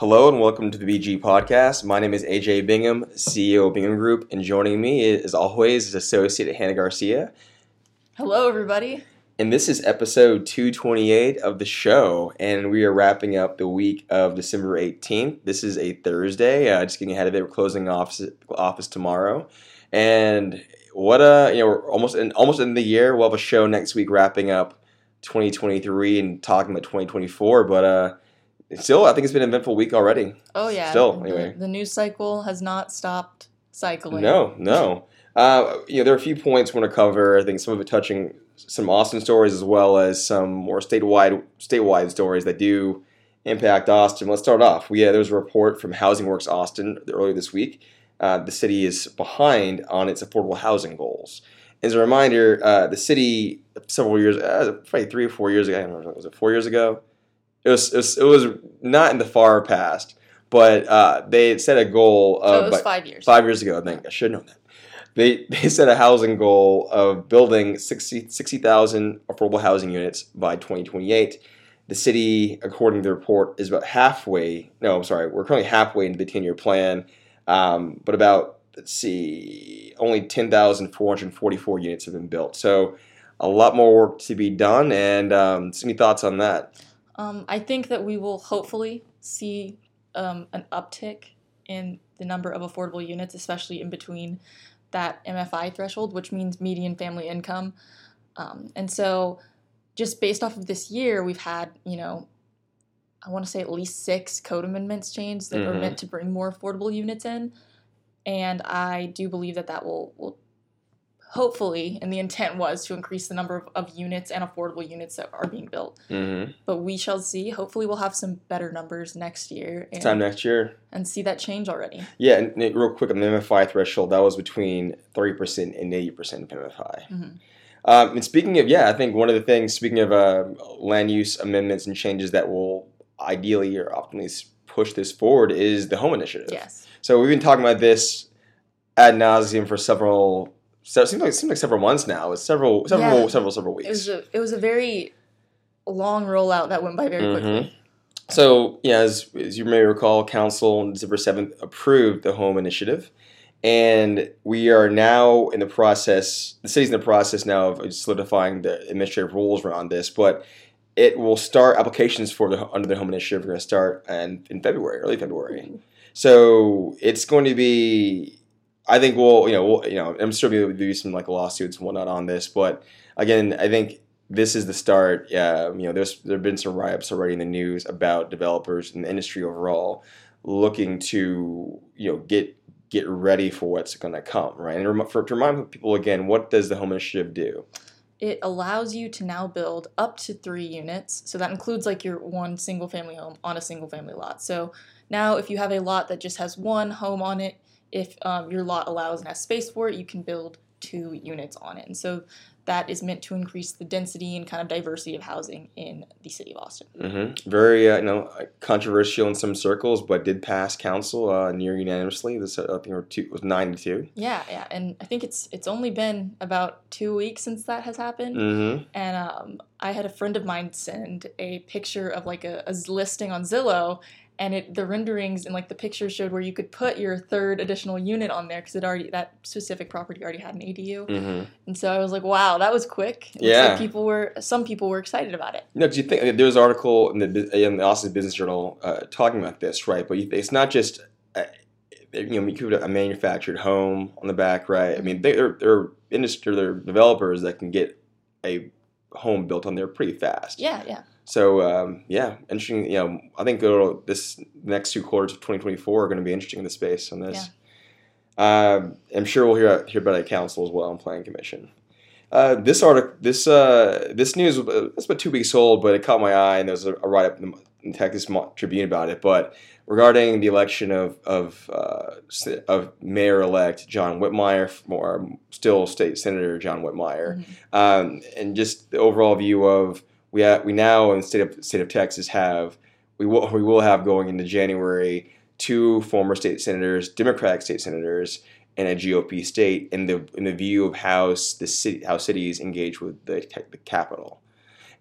Hello and welcome to the BG Podcast. My name is AJ Bingham, CEO of Bingham Group, and joining me, as always, is Associate Hannah Garcia. Hello, everybody. And this is episode 228 of the show, and we are wrapping up the week of December 18th. This is a Thursday. Uh, just getting ahead of it, we're closing office office tomorrow, and what a you know we're almost in almost in the year. We'll have a show next week wrapping up 2023 and talking about 2024, but uh still, I think it's been an eventful week already. Oh yeah. Still, anyway. the, news cycle has not stopped cycling. No, no. Uh, you know, there are a few points we want to cover. I think some of it touching some Austin stories as well as some more statewide statewide stories that do impact Austin. Let's start off. We, uh, there was a report from Housing Works Austin earlier this week. Uh, the city is behind on its affordable housing goals. As a reminder, uh, the city several years, uh, probably three or four years ago, I don't know, was it four years ago? It was, it was, it was not in the far past, but uh, they set a goal So of it was five years. five years ago, I think. I should know that. They, they set a housing goal of building 60 60,000 affordable housing units by 2028. The city, according to the report, is about halfway. No, I'm sorry. We're currently halfway into the 10 year plan, um, but about, let's see, only 10,444 units have been built. So a lot more work to be done. And um, any thoughts on that? Um, I think that we will hopefully see um, an uptick in the number of affordable units, especially in between that MFI threshold, which means median family income. Um, and so, just based off of this year, we've had, you know, I want to say at least six code amendments changed that are Mhm. meant to bring more affordable units in. And I do believe that that will, will hopefully, and the intent was to increase the number of, of units and affordable units that are being built Mm-hmm. but we shall see. Hopefully, we'll have some better numbers next year and, Time next year. and see that change already. Yeah, and real quick on the MFI threshold, that was between 30% and 80% of MFI. Mhm. Um, and speaking of, yeah, I think one of the things, speaking of uh, land use amendments and changes that will ideally or optimally push this forward is the home initiative. Yes. So we've been talking about this ad nauseum for several, se- seems like, it seems like several months now. It's several, several, Yeah. several, several It weeks. was a it was a very long rollout that went by very Mhm. quickly. So, yeah, as, as you may recall, Council on December 7th approved the home initiative. And we are now in the process, the city's in the process now of solidifying the administrative rules around this, but it will start applications for the under the home initiative are going to start in, in February, early February. So it's going to be, I think we'll, you know, we'll, you know, I'm sure there'll be some like lawsuits and whatnot on this, but again, I think this is the start. Uh, you know, there's there have been some write-ups already in the news about developers and the industry overall looking to you know get get ready for what's going to come, right? And for, to remind people again, what does the home initiative do? It allows you to now build up to three units. So that includes like your one single family home on a single family lot. So now, if you have a lot that just has one home on it, if um, your lot allows and has space for it, you can build two units on it. And so that is meant to increase the density and kind of diversity of housing in the city of Austin. hmm Very uh, you know controversial in some circles, but did pass council uh, near unanimously. This uh, I think were two, was nine to two. Yeah, yeah, and I think it's it's only been about two weeks since that has happened. Mm-hmm. And um, I had a friend of mine send a picture of like a, a listing on Zillow, and it the renderings and like the pictures showed where you could put your third additional unit on there because it already that specific property already had an ADU. Mm-hmm. And so I was like, wow, that was quick. It Yeah. like people were some people were excited about it. No, because you think there was an article in the in the Austin Business Journal uh, talking about this, right? But you, it's not just uh, you know you could a manufactured home on the back, right? I mean, they're they're industry, they're developers that can get a home built on there pretty fast. Yeah, yeah. So um, yeah, interesting. You know, I think it'll, this next two quarters of 2024 are going to be interesting in the space on this. Um, I'm sure we'll hear hear about it council as well and planning commission. Uh, this article, this uh, this news, uh, it's about two weeks old, but it caught my eye, and there was a, a write up in the Texas Tribune about it. But regarding the election of of uh, of Mayor elect John Whitmire, or still state senator John Whitmire, Mhm. um, and just the overall view of we ha- we now in the state of state of Texas have we will we will have going into January two former state senators, Democratic state senators, and a GOP state in the in the view of how the city how cities engage with the the capital,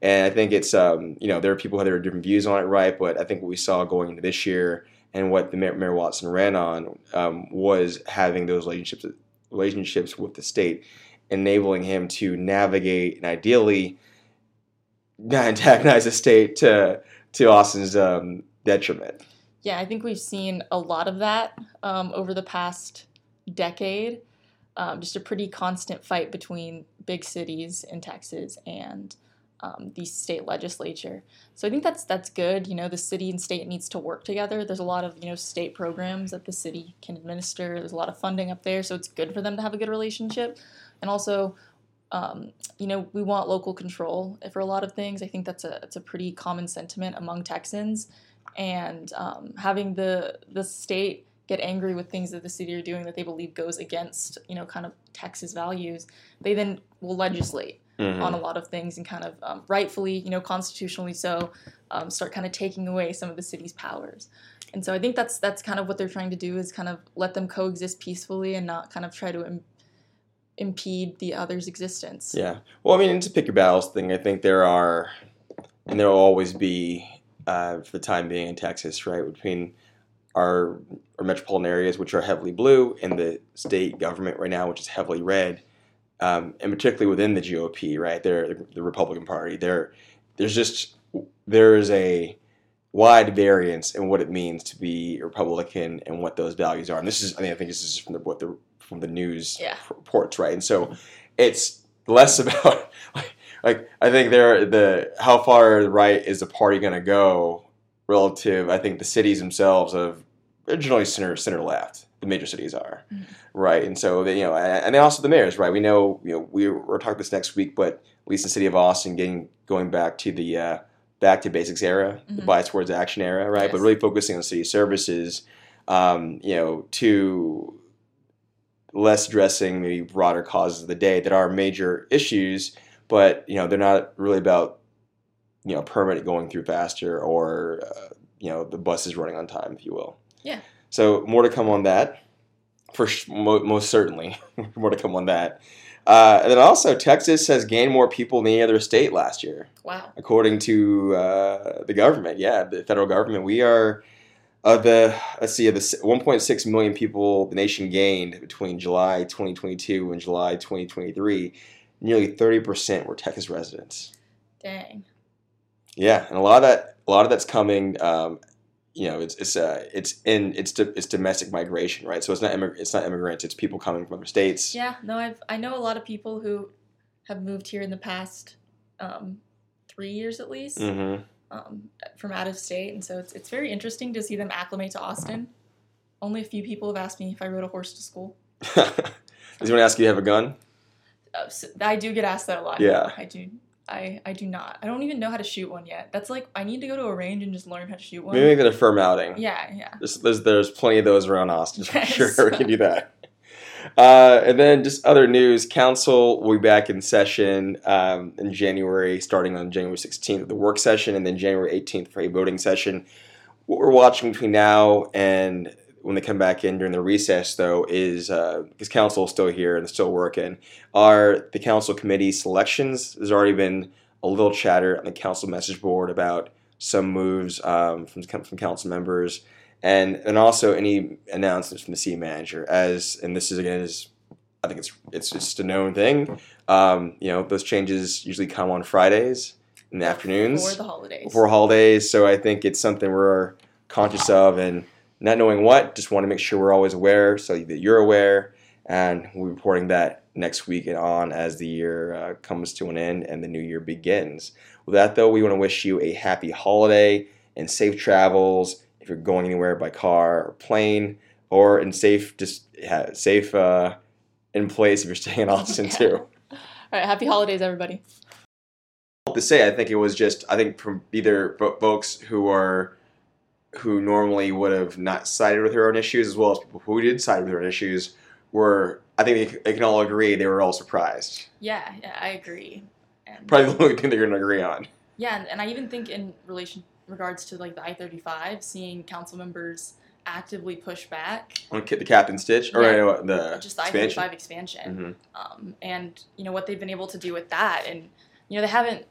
And I think it's um, you know there are people who have different views on it, right? But I think what we saw going into this year and what the Mayor, Mayor Watson ran on um, was having those relationships relationships with the state, enabling him to navigate and ideally antagonize the state to to Austin's um, detriment. Yeah, I think we've seen a lot of that um, over the past decade. Um, just a pretty constant fight between big cities in Texas and um, the state legislature. So I think that's that's good. You know, the city and state needs to work together. There's a lot of you know state programs that the city can administer. There's a lot of funding up there, so it's good for them to have a good relationship. And also, um, you know, we want local control for a lot of things. I think that's a it's a pretty common sentiment among Texans, and um, having the the state get angry with things that the city are doing that they believe goes against you know kind of Texas values, they then will legislate mm-hmm. on a lot of things and kind of um, rightfully, you know, constitutionally so, um, start kind of taking away some of the city's powers. And so I think that's that's kind of what they're trying to do is kind of let them coexist peacefully and not kind of try to impede the other's existence. Yeah. Well, I mean, it's a pick your battles thing. I think there are, and there will always be, uh, for the time being in Texas, right, between our, our metropolitan areas, which are heavily blue, and the state government right now, which is heavily red um, and particularly within the GOP, right? They're the Republican Party. There, there's just there is a wide variance in what it means to be Republican and what those values are. And this is, I mean, I think this is from the, what the from the news yeah. reports, right? And so it's less about like, like I think there the how far right is the party going to go relative. I think the cities themselves have originally center center left the major cities are, mm-hmm. right? And so they, you know, and then also the mayors, right? We know, you know, we we're talking this next week, but at least the city of Austin getting going back to the uh, back to basics era, mm-hmm. the bias towards action era, right? Yes. But really focusing on city services, um, you know, to less addressing the broader causes of the day that are major issues, but you know, they're not really about you know permit going through faster or uh, you know the bus is running on time, if you will. Yeah. So more to come on that, for most certainly. more to come on that. Uh, and then also, Texas has gained more people than any other state last year. Wow. According to uh, the government, yeah, the federal government, we are of the let's see, the 1.6 million people the nation gained between July 2022 and July 2023. Nearly 30% were Texas residents. Dang. Yeah, and a lot of that, a lot of that's coming um, you know it's it's uh, it's in it's it's domestic migration, right? So it's not immig- it's not immigrants, it's people coming from other states. Yeah, no, I've I know a lot of people who have moved here in the past um, three years at least mm-hmm. Um, from out of state, and so it's it's very interesting to see them acclimate to Austin. Only a few people have asked me if I rode a horse to school. Does anyone ask you to have a gun? Uh, so I do get asked that a lot. Yeah, I do. I, I do not. I don't even know how to shoot one yet. That's like I need to go to a range and just learn how to shoot one. Maybe make that a firm outing. Yeah, yeah. There's there's, there's plenty of those around Austin. Yes. sure we can do that. Uh, and then just other news: Council will be back in session um, in January, starting on January 16th with the work session, and then January 18th for a voting session. What we're watching between now and when they come back in during the recess, though, is because uh, council is still here and still working, are the council committee selections. There's already been a little chatter on the council message board about some moves um, from from council members, and and also any announcements from the city manager. As and this is again is I think it's it's just a known thing. Um, you know, those changes usually come on Fridays in the afternoons before the holidays. Before holidays, so I think it's something we're conscious of and not knowing what, just want to make sure we're always aware so that you're aware. And we'll be reporting that next week and on as the year uh, comes to an end and the new year begins. With that, though, we want to wish you a happy holiday and safe travels you're going anywhere by car or plane, or in safe, just yeah, safe uh, in place if you're staying in Austin yeah. too. All right, happy holidays, everybody. To say, I think it was just I think from either folks who are who normally would have not sided with her own issues, as well as people who did side with her own issues, were I think they, they can all agree they were all surprised. Yeah, yeah, I agree. And Probably the only thing they're going to agree on. Yeah, and, and I even think in relation regards to like the I thirty five, seeing council members actively push back on the Cap and Stitch or yeah, the just the I thirty five expansion, mm-hmm. um, and you know what they've been able to do with that, and you know they haven't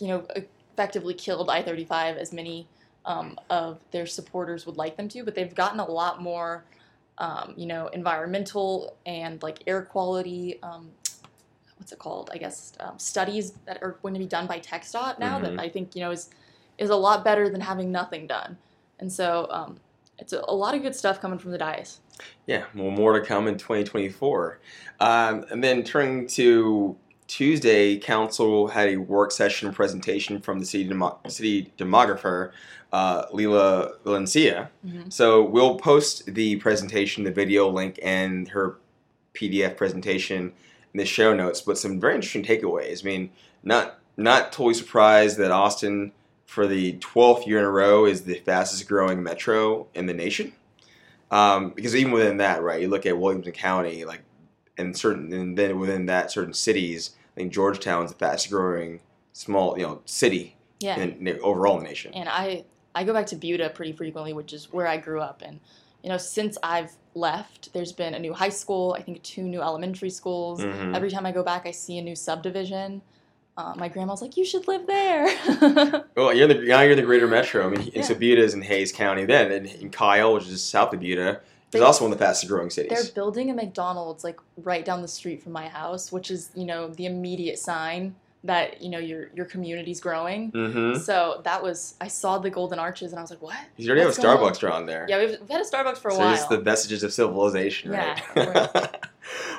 you know, effectively killed I 35 as many um, of their supporters would like them to, but they've gotten a lot more, um, you know, environmental and like air quality. Um, what's it called? I guess um, studies that are going to be done by TxDOT now Mhm. that I think you know is is a lot better than having nothing done. And so um, it's a, a lot of good stuff coming from the dais. Yeah, well, more to come in 2024. Um, and then turning to Tuesday, council had a work session presentation from the city, demo- city demographer, uh, Lila Valencia. Mhm. So we'll post the presentation, the video link, and her PDF presentation in the show notes. But some very interesting takeaways. I mean, not not totally surprised that Austin, for the 12th year in a row, is the fastest growing metro in the nation. Um, because even within that, right, you look at Williamson County, like, and certain, and then within that, certain cities. I think Georgetown's the fastest growing small, you know, city Yeah. in, in overall in the nation. and I I go back to Buda pretty frequently, which is where I grew up. And you know, since I've left, there's been a new high school. I think two new elementary schools. Mhm. Every time I go back, I see a new subdivision. Uh, my grandma's like, "You should live there." Well, you're in the now you're in the greater metro. I mean, and Yeah. so Buda is in Hays County. Then and in Kyle, which is south of Buda, is also one of the fastest growing cities. They're building a McDonald's like right down the street from my house, which is you know the immediate sign that you know your your community's growing. Mm-hmm. So that was I saw the golden arches and I was like, "What?" You already have a going on? Starbucks around there. Yeah, we've, we've had a Starbucks for a so while. it's the vestiges of civilization, Yeah, right?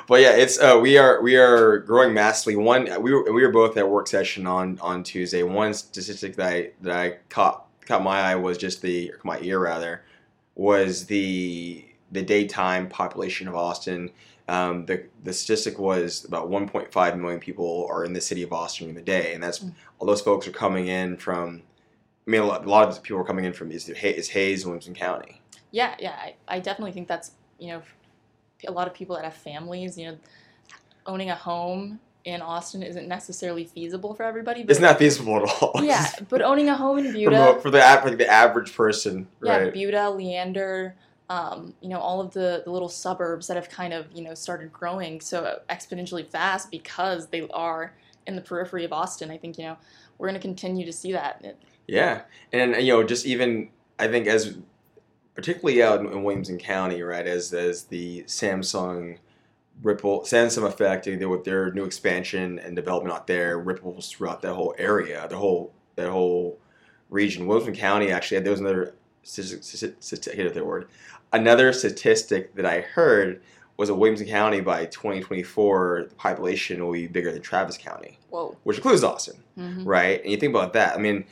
But yeah, it's uh, we are we are growing massively. One, we were we were both at work session on on Tuesday. One statistic that I that I caught caught my eye was just the or my ear rather was the the daytime population of Austin. Um, the the statistic was about 1.5 million people are in the city of Austin in the day, and that's Mm. all those folks are coming in from. I mean, a lot, a lot of people are coming in from is, is Hays, Williamson County. Yeah, yeah, I, I definitely think that's you know a lot of people that have families. You know, owning a home in Austin isn't necessarily feasible for everybody. But It's not feasible at all. Yeah, but owning a home in Buda, for the for the average person, yeah, right? Buda, Leander, um, you know, all of the, the little suburbs that have kind of you know started growing so exponentially fast because they are in the periphery of Austin. I think you know we're going to continue to see that. Yeah, and you know, just even I think as particularly out in, in Williamson County, right, as as the Samsung ripple Samsung effect you know, with their new expansion and development out there ripples throughout that whole area, the whole that whole region. Williamson County actually there was another statistic, I can't the word. Another statistic that I heard was that Williamson County by 2024 the population will be bigger than Travis County, Whoa. which includes Austin hmm right? And you think about that. I mean,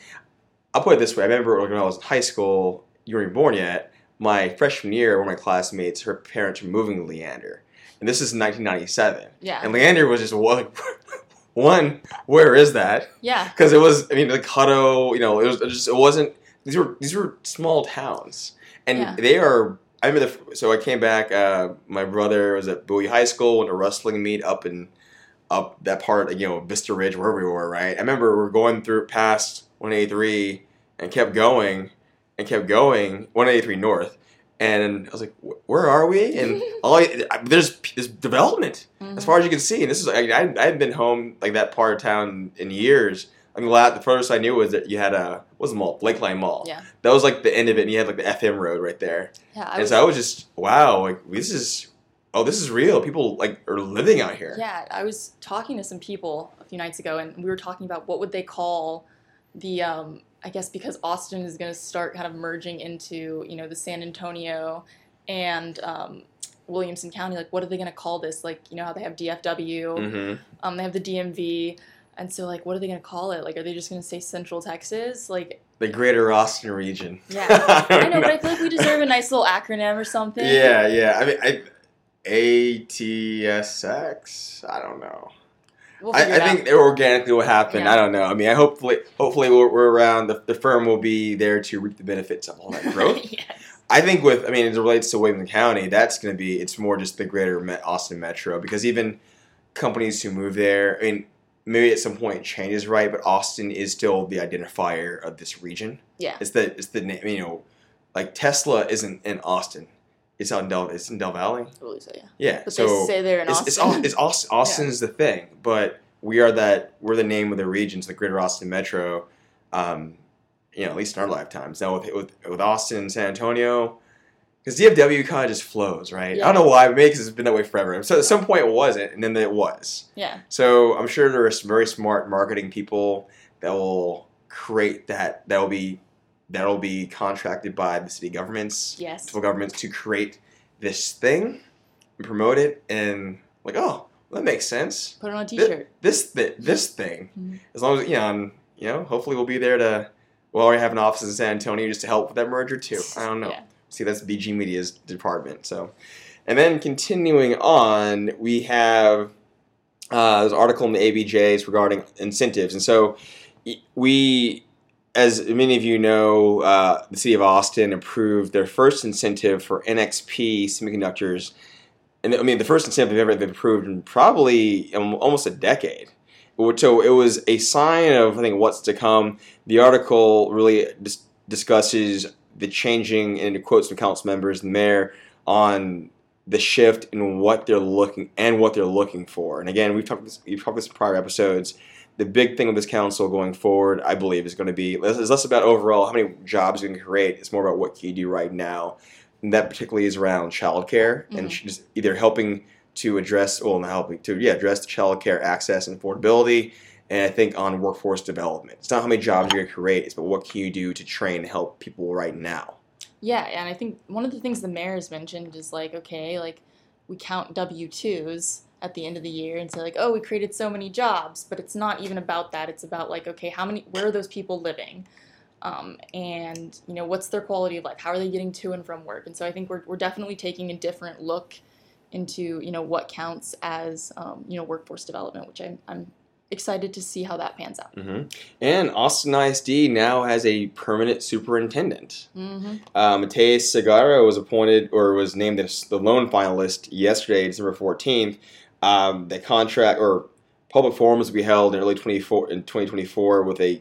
I'll put it this way. I remember when I was in high school, you weren't born yet. My freshman year, one of my classmates, her parents were moving to Leander. And this is 1997. Yeah. And Leander was just one, one where is that? yeah. Because it was, I mean, like Hutto, you know, it was it just, it wasn't, these were, these were small towns. And Yeah. they are, I remember, the, so I came back, uh, my brother was at Bowie High School, went to wrestling meet up in, up that part, you know, Vista Ridge, wherever we were, right? I remember we are going through past 183 and kept going and kept going, 183 North. And I was like, where are we? And all I, there's there's development Mhm. as far as you can see. And this is I, I, I hadn't been home like that part of town in years. I mean, the furthest I knew was that you had a what was the mall, Lakeline Mall. Yeah. That was like the end of it, and you had like the FM road right there. Yeah. I and was, so I was just wow, like this is oh this is real. People like are living out here. Yeah, I was talking to some people a few nights ago, and we were talking about what would they call the, um, I guess because Austin is going to start kind of merging into, you know, the San Antonio and um, Williamson County. Like, what are they going to call this? Like, you know how they have DFW, Mm-hmm. um, they have the DMV, and so like, what are they going to call it? Like, are they just going to say Central Texas? Like, The Greater Austin region. Yeah. I, I don't know, but I feel like we deserve a nice little acronym or something. Yeah, yeah. I mean, I, ATSX. I don't know. We'll I, I think it organically will happen. Yeah. I don't know. I mean, I hopefully, hopefully we're, we're around. The, the firm will be there to reap the benefits of all that growth. yes. I think with, I mean, as it relates to Williamson County, that's going to be. It's more just the greater Austin metro because even companies who move there, I mean, maybe at some point it changes, right? But Austin is still the identifier of this region. Yeah. It's the it's the name. You know, like Tesla isn't in Austin. It's on Del. It's in Del Valley. I believe so, yeah. Yeah. But so they say they're in it's, Austin. it's, Aus- it's Austin, Austin's the thing, but we are that we're the name of the region, regions, the Greater Austin Metro. Um, you know, at least in our lifetimes. Now with with, with Austin and San Antonio, because DFW kind of just flows, right? I don't know why, maybe because it's been that way forever. So at some point it wasn't, and then it was. Yeah. So I'm sure there are some very smart marketing people that will create that. That will be that will be contracted by the city governments, Yes. municipal governments to create this thing and promote it, and like, oh, that makes sense. Put it on a T-shirt. This thi- this thing, Mhm. as long as you know, and, you know, hopefully we'll be there to. We'll already have an office in San Antonio just to help with that merger too. I don't know. Yeah. See, that's BG Media's department. So, and then continuing on, we have uh, there's an article in the ABJs regarding incentives, and so we, as many of you know, uh, the city of Austin approved their first incentive for NXP semiconductors, and I mean the first incentive they've ever they've approved in probably um, almost a decade. So it was a sign of I think what's to come. The article really dis- discusses the changing and quotes from council members and mayor on the shift in what they're looking and what they're looking for. And again, we've talked this, we've talked this in prior episodes. The big thing with this council going forward, I believe, is going to be less, is less about overall how many jobs you can create. It's more about what can you do right now. And that particularly is around childcare and Mhm. just either helping to address, well, not helping to, yeah, address the childcare access and affordability. And I think on workforce development, it's not how many jobs you're going to create, it's but what can you do to train and help people right now. Yeah, and I think one of the things the mayor has mentioned is like, okay, like we count W twos at the end of the year and say like, oh, we created so many jobs, but it's not even about that. It's about like, okay, how many? Where are those people living? Um, and you know, what's their quality of life? How are they getting to and from work? And so I think we're we're definitely taking a different look into you know what counts as um, you know workforce development, which I'm I'm excited to see how that pans out. hmm And Austin ISD now has a permanent superintendent. Mm-hmm. Uh, Matias Segura was appointed or was named as the lone finalist yesterday, December 14th. Um, the contract or public forums will be held in early 24, in 2024 with a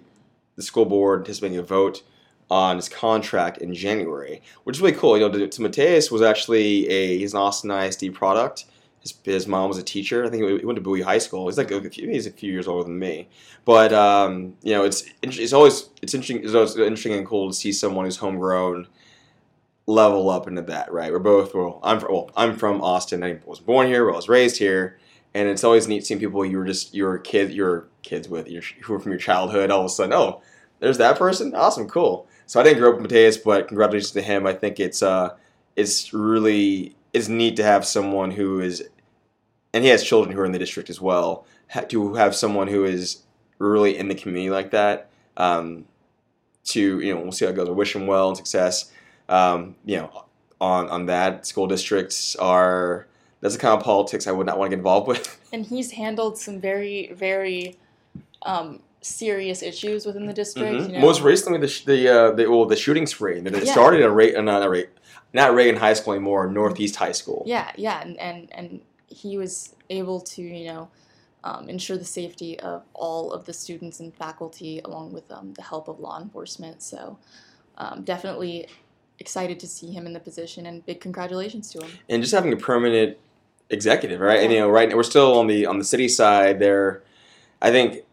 the school board anticipating a vote on his contract in January, which is really cool. You know, to Matias was actually a he's an Austin ISD product. His, his mom was a teacher. I think he went to Bowie High School. He's like a few, he's a few years older than me. But um, you know, it's it's always it's interesting. It's always interesting and cool to see someone who's homegrown level up into that. Right? We're both well. I'm from, well. I'm from Austin. I was born here. I was raised here. And it's always neat seeing people you were just you were kid you were kids with your, who were from your childhood. All of a sudden, oh, there's that person. Awesome, cool. So I didn't grow up with Matias, but congratulations to him. I think it's uh, it's really it's neat to have someone who is, and he has children who are in the district as well. To have someone who is really in the community like that. Um, to you know, we'll see how it goes. I wish him well and success. Um, you know, on on that, school districts are that's the kind of politics I would not want to get involved with. and he's handled some very very um, serious issues within the district. Mhm. You know? Most recently, the sh- the uh, the well, the shooting spree that Yeah. started at Ray, uh, not at Ray, not Reagan High School anymore, Northeast High School. yeah, yeah, and, and and he was able to you know um, ensure the safety of all of the students and faculty, along with um, the help of law enforcement. So um, definitely excited to see him in the position, and big congratulations to him. and just having a permanent executive, right? And you know, right now we're still on the on the city side. There, I think,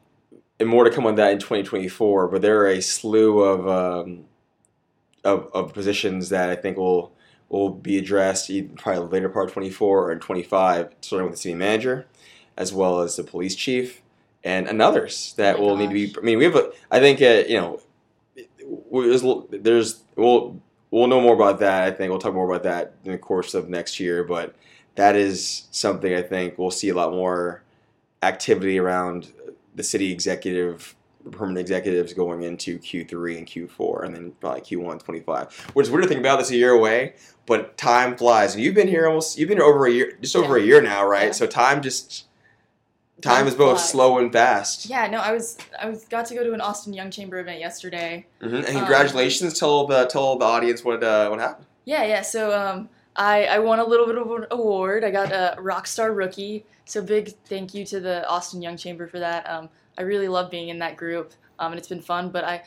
and more to come on that in 2024. But there are a slew of um, of, of positions that I think will will be addressed either probably later part 24 or in 25, starting with the city manager, as well as the police chief and, and others that Oh will need to be. I mean, we have a. I think uh, you know, there's there's we'll we'll know more about that. I think we'll talk more about that in the course of next year. But that is something I think we'll see a lot more activity around the city executive, permanent executives going into Q3 and Q4, and then probably Q1 25. Which is weird to think about this a year away, but time flies. And you've been here almost, you've been here over a year, just over a year now, right? Yeah. So time just, time is both slow and fast. Yeah, no, I was I was got to go to an Austin Young Chamber event yesterday. hmm And Um, congratulations, tell the tell the audience what uh, what happened. Yeah, yeah. So um, I I won a little bit of an award. I got a Rockstar Rookie. So big thank you to the Austin Young Chamber for that. Um, I really love being in that group, um, and it's been fun. But I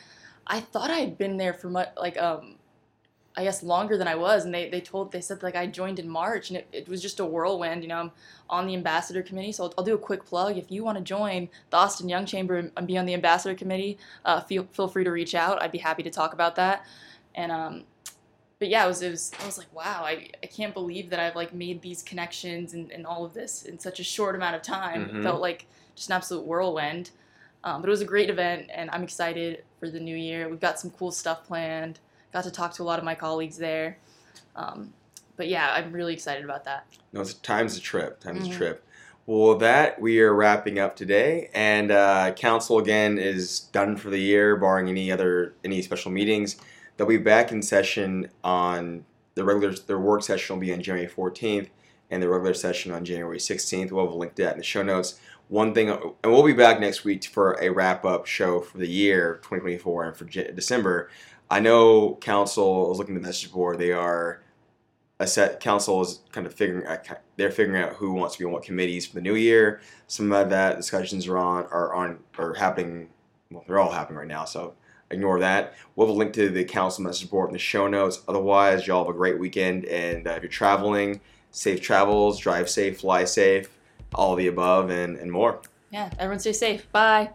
I thought I had been there for much like um. I guess longer than I was, and they, they told they said like I joined in March, and it, it was just a whirlwind. You know, I'm on the ambassador committee, so I'll, I'll do a quick plug. If you want to join the Austin Young Chamber and be on the ambassador committee, uh, feel feel free to reach out. I'd be happy to talk about that. And um, but yeah, it was, it was I was like, wow, I, I can't believe that I've like made these connections and, and all of this in such a short amount of time. Mhm. It felt like just an absolute whirlwind. Um, but it was a great event, and I'm excited for the new year. We've got some cool stuff planned. Got to talk to a lot of my colleagues there. Um, but yeah, I'm really excited about that. No, it's time's a trip. Time's Mhm. a trip. Well, that we are wrapping up today, and uh, council again is done for the year, barring any other any special meetings. They'll be back in session on the regular. Their work session will be on January 14th, and the regular session on January 16th. We'll have a link to that in the show notes. One thing, and we'll be back next week for a wrap up show for the year 2024 and for J- December. I know council is looking at the message board. They are a set council is kind of figuring out they're figuring out who wants to be on what committees for the new year. Some of that discussions are on are on are happening. Well, they're all happening right now, so ignore that. We'll have a link to the council message board in the show notes. Otherwise, y'all have a great weekend, and uh, if you're traveling, safe travels, drive safe, fly safe, all the above, and and more. Yeah, everyone stay safe. Bye.